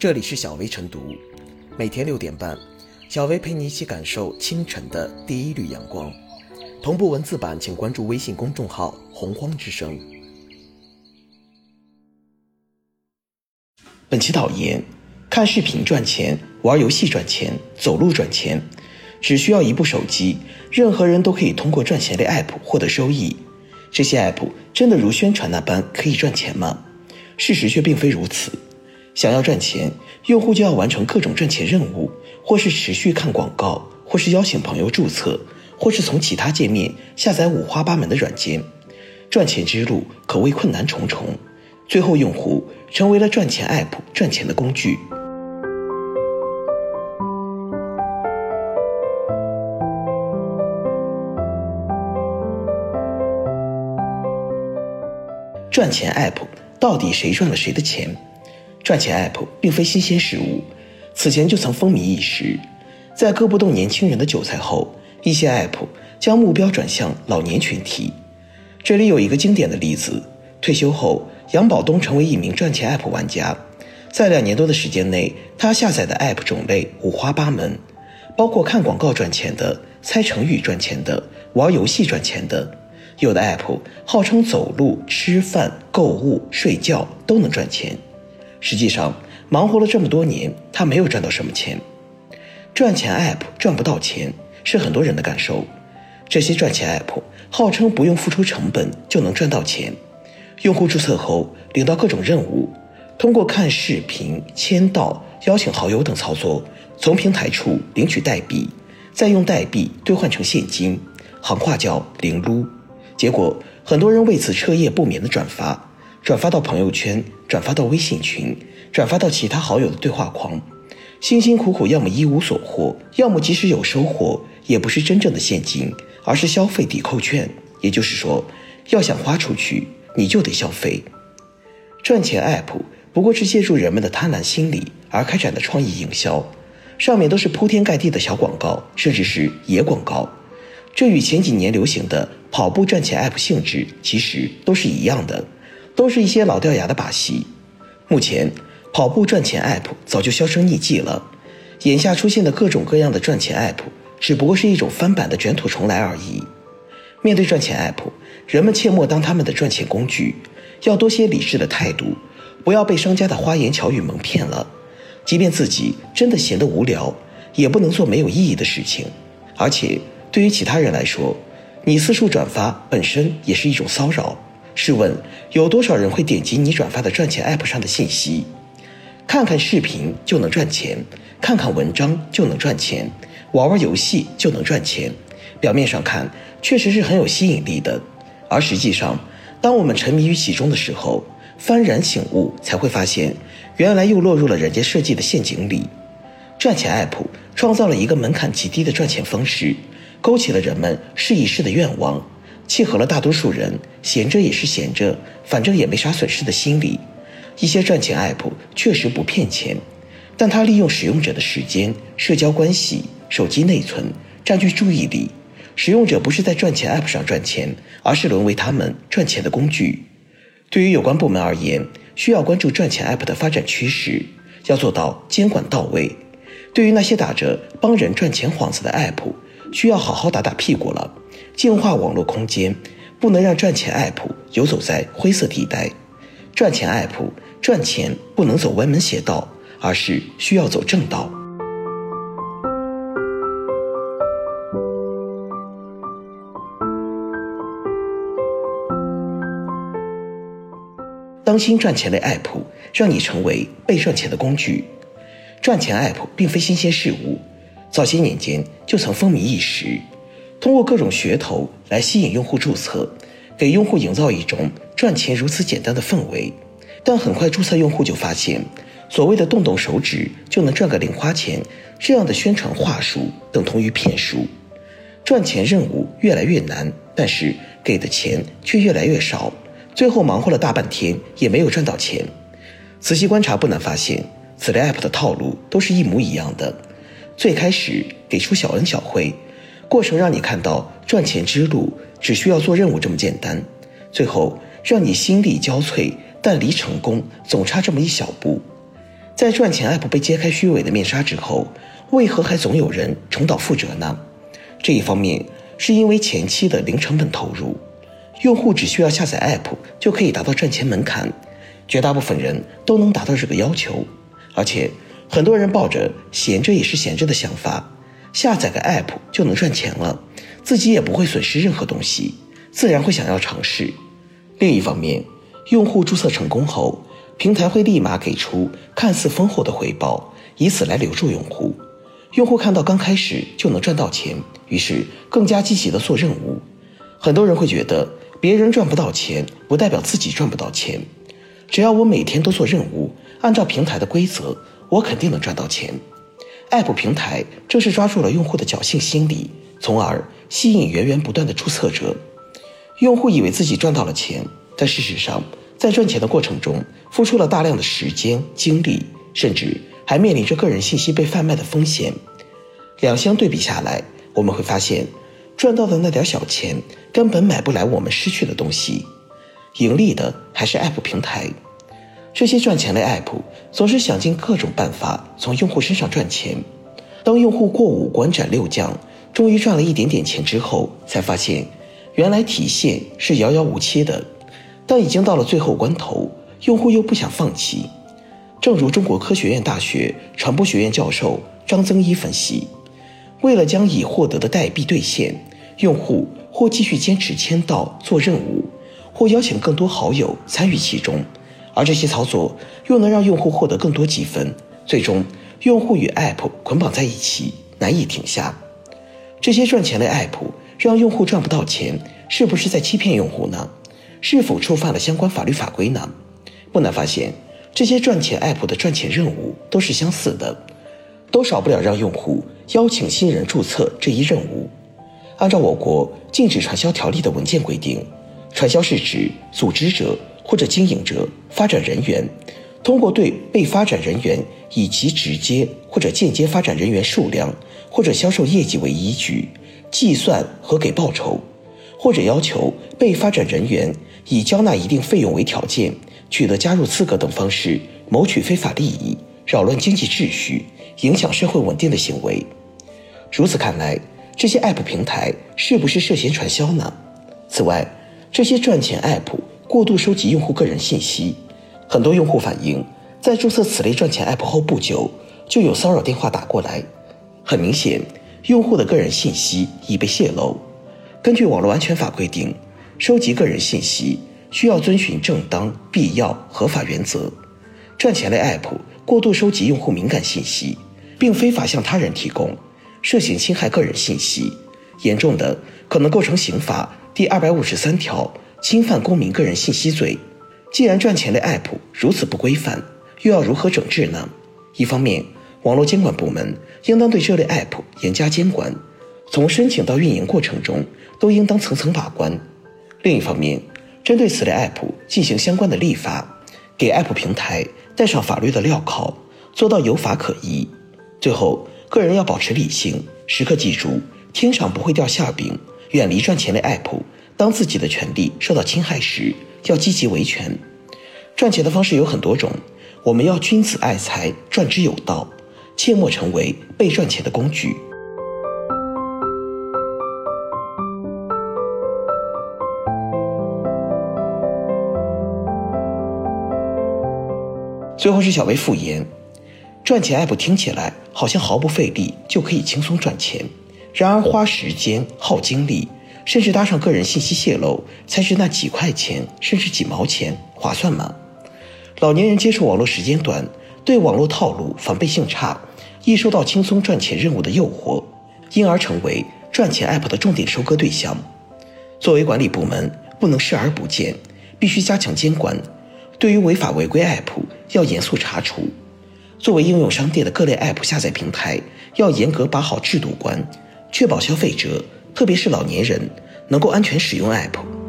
这里是小薇晨读，每天六点半，小薇陪你一起感受清晨的第一缕阳光。同步文字版，请关注微信公众号“洪荒之声”。本期导言：看视频赚钱，玩游戏赚钱，走路赚钱，只需要一部手机，任何人都可以通过赚钱类 App 获得收益。这些 App 真的如宣传那般可以赚钱吗？事实却并非如此。想要赚钱，用户就要完成各种赚钱任务，或是持续看广告，或是邀请朋友注册，或是从其他界面下载五花八门的软件。赚钱之路可谓困难重重，最后用户成为了赚钱 App 赚钱的工具。赚钱 App 到底谁赚了谁的钱？赚钱 App 并非新鲜事物，此前就曾风靡一时。在割不动年轻人的韭菜后，一些 App 将目标转向老年群体。这里有一个经典的例子：退休后，杨宝东成为一名赚钱 App 玩家。在两年多的时间内，他下载的 App 种类五花八门，包括看广告赚钱的、猜成语赚钱的、玩游戏赚钱的。有的 App 号称走路、吃饭、购物、睡觉都能赚钱。实际上，忙活了这么多年，他没有赚到什么钱。赚钱 App 赚不到钱，是很多人的感受。这些赚钱 App 号称不用付出成本就能赚到钱，用户注册后领到各种任务，通过看视频、签到、邀请好友等操作，从平台处领取代币，再用代币兑换成现金，行话叫零撸。结果，很多人为此彻夜不眠的转发。转发到朋友圈，转发到微信群，转发到其他好友的对话框，辛辛苦苦，要么一无所获，要么即使有收获，也不是真正的现金，而是消费抵扣券。也就是说，要想花出去，你就得消费。赚钱 app 不过是借助人们的贪婪心理而开展的创意营销，上面都是铺天盖地的小广告，甚至是野广告，这与前几年流行的跑步赚钱 app 性质其实都是一样的。都是一些老掉牙的把戏。目前，跑步赚钱 App 早就销声匿迹了。眼下出现的各种各样的赚钱 App，只不过是一种翻版的卷土重来而已。面对赚钱 App，人们切莫当他们的赚钱工具，要多些理智的态度，不要被商家的花言巧语蒙骗了。即便自己真的闲得无聊，也不能做没有意义的事情。而且，对于其他人来说，你四处转发本身也是一种骚扰。试问，有多少人会点击你转发的赚钱 App 上的信息？看看视频就能赚钱，看看文章就能赚钱，玩玩游戏就能赚钱。表面上看，确实是很有吸引力的。而实际上，当我们沉迷于其中的时候，幡然醒悟，才会发现，原来又落入了人家设计的陷阱里。赚钱 App 创造了一个门槛极低的赚钱方式，勾起了人们试一试的愿望。契合了大多数人闲着也是闲着，反正也没啥损失的心理。一些赚钱 app 确实不骗钱，但它利用使用者的时间、社交关系、手机内存占据注意力。使用者不是在赚钱 app 上赚钱，而是沦为他们赚钱的工具。对于有关部门而言，需要关注赚钱 app 的发展趋势，要做到监管到位。对于那些打着帮人赚钱幌子的 app，需要好好打打屁股了。净化网络空间，不能让赚钱 app 游走在灰色地带。赚钱 app 赚钱不能走歪门邪道，而是需要走正道。当心赚钱类 app 让你成为被赚钱的工具。赚钱 app 并非新鲜事物，早些年间就曾风靡一时。通过各种噱头来吸引用户注册，给用户营造一种赚钱如此简单的氛围。但很快注册用户就发现，所谓的动动手指就能赚个零花钱，这样的宣传话术等同于骗术。赚钱任务越来越难，但是给的钱却越来越少，最后忙活了大半天也没有赚到钱。仔细观察不难发现，此类 app 的套路都是一模一样的。最开始给出小恩小惠。过程让你看到赚钱之路只需要做任务这么简单，最后让你心力交瘁，但离成功总差这么一小步。在赚钱 App 被揭开虚伪的面纱之后，为何还总有人重蹈覆辙呢？这一方面是因为前期的零成本投入，用户只需要下载 App 就可以达到赚钱门槛，绝大部分人都能达到这个要求。而且很多人抱着闲着也是闲着的想法，下载个 App 就能赚钱了，自己也不会损失任何东西，自然会想要尝试。另一方面，用户注册成功后，平台会立马给出看似丰厚的回报，以此来留住用户。用户看到刚开始就能赚到钱，于是更加积极的做任务。很多人会觉得别人赚不到钱，不代表自己赚不到钱。只要我每天都做任务，按照平台的规则，我肯定能赚到钱。App 平台正是抓住了用户的侥幸心理，从而吸引源源不断的注册者。用户以为自己赚到了钱，但事实上，在赚钱的过程中，付出了大量的时间、精力，甚至还面临着个人信息被贩卖的风险。两相对比下来，我们会发现，赚到的那点小钱根本买不来我们失去的东西。盈利的还是 App 平台。这些赚钱类 App 总是想尽各种办法从用户身上赚钱。当用户过五关斩六将，终于赚了一点点钱之后，才发现。原来提现是遥遥无期的，但已经到了最后关头，用户又不想放弃。正如中国科学院大学传播学院教授张增一分析，为了将已获得的代币兑现，用户或继续坚持签到做任务，或邀请更多好友参与其中，而这些操作又能让用户获得更多积分，最终用户与 App 捆绑在一起，难以停下。这些赚钱的 App。让用户赚不到钱，是不是在欺骗用户呢？是否触犯了相关法律法规呢？不难发现，这些赚钱 App 的赚钱任务都是相似的，都少不了让用户邀请新人注册这一任务。按照我国禁止传销条例的文件规定，传销是指组织者或者经营者、发展人员，通过对被发展人员以其直接或者间接发展人员数量或者销售业绩为依据。计算和给报酬，或者要求被发展人员以交纳一定费用为条件，取得加入资格等方式谋取非法利益，扰乱经济秩序，影响社会稳定的行为。如此看来，这些 App 平台是不是涉嫌传销呢？此外，这些赚钱 App 过度收集用户个人信息，很多用户反映，在注册此类赚钱 App 后不久，就有骚扰电话打过来。很明显。用户的个人信息已被泄露。根据网络安全法规定，收集个人信息需要遵循正当、必要、合法原则。赚钱类 App 过度收集用户敏感信息，并非法向他人提供，涉嫌侵害个人信息，严重的可能构成刑法第二百五十三条侵犯公民个人信息罪。既然赚钱类 App 如此不规范，又要如何整治呢？一方面，网络监管部门应当对这类 App 严加监管，从申请到运营过程中都应当层层把关。另一方面，针对此类 App 进行相关的立法，给 App 平台带上法律的镣铐，做到有法可依。最后，个人要保持理性，时刻记住天上不会掉馅饼，远离赚钱类 App。当自己的权利受到侵害时，要积极维权。赚钱的方式有很多种，我们要君子爱财，赚之有道。切莫成为被赚钱的工具。最后是小薇复言：赚钱 app 听起来好像毫不费力就可以轻松赚钱，然而花时间、耗精力，甚至搭上个人信息泄露，才是那几块钱甚至几毛钱划算吗？老年人接触网络时间短，对网络套路防备性差。易受到轻松赚钱任务的诱惑，因而成为赚钱 App 的重点收割对象。作为管理部门，不能视而不见，必须加强监管。对于违法违规 App，要严肃查处。作为应用商店的各类 App 下载平台，要严格把好制度关，确保消费者，特别是老年人，能够安全使用 App。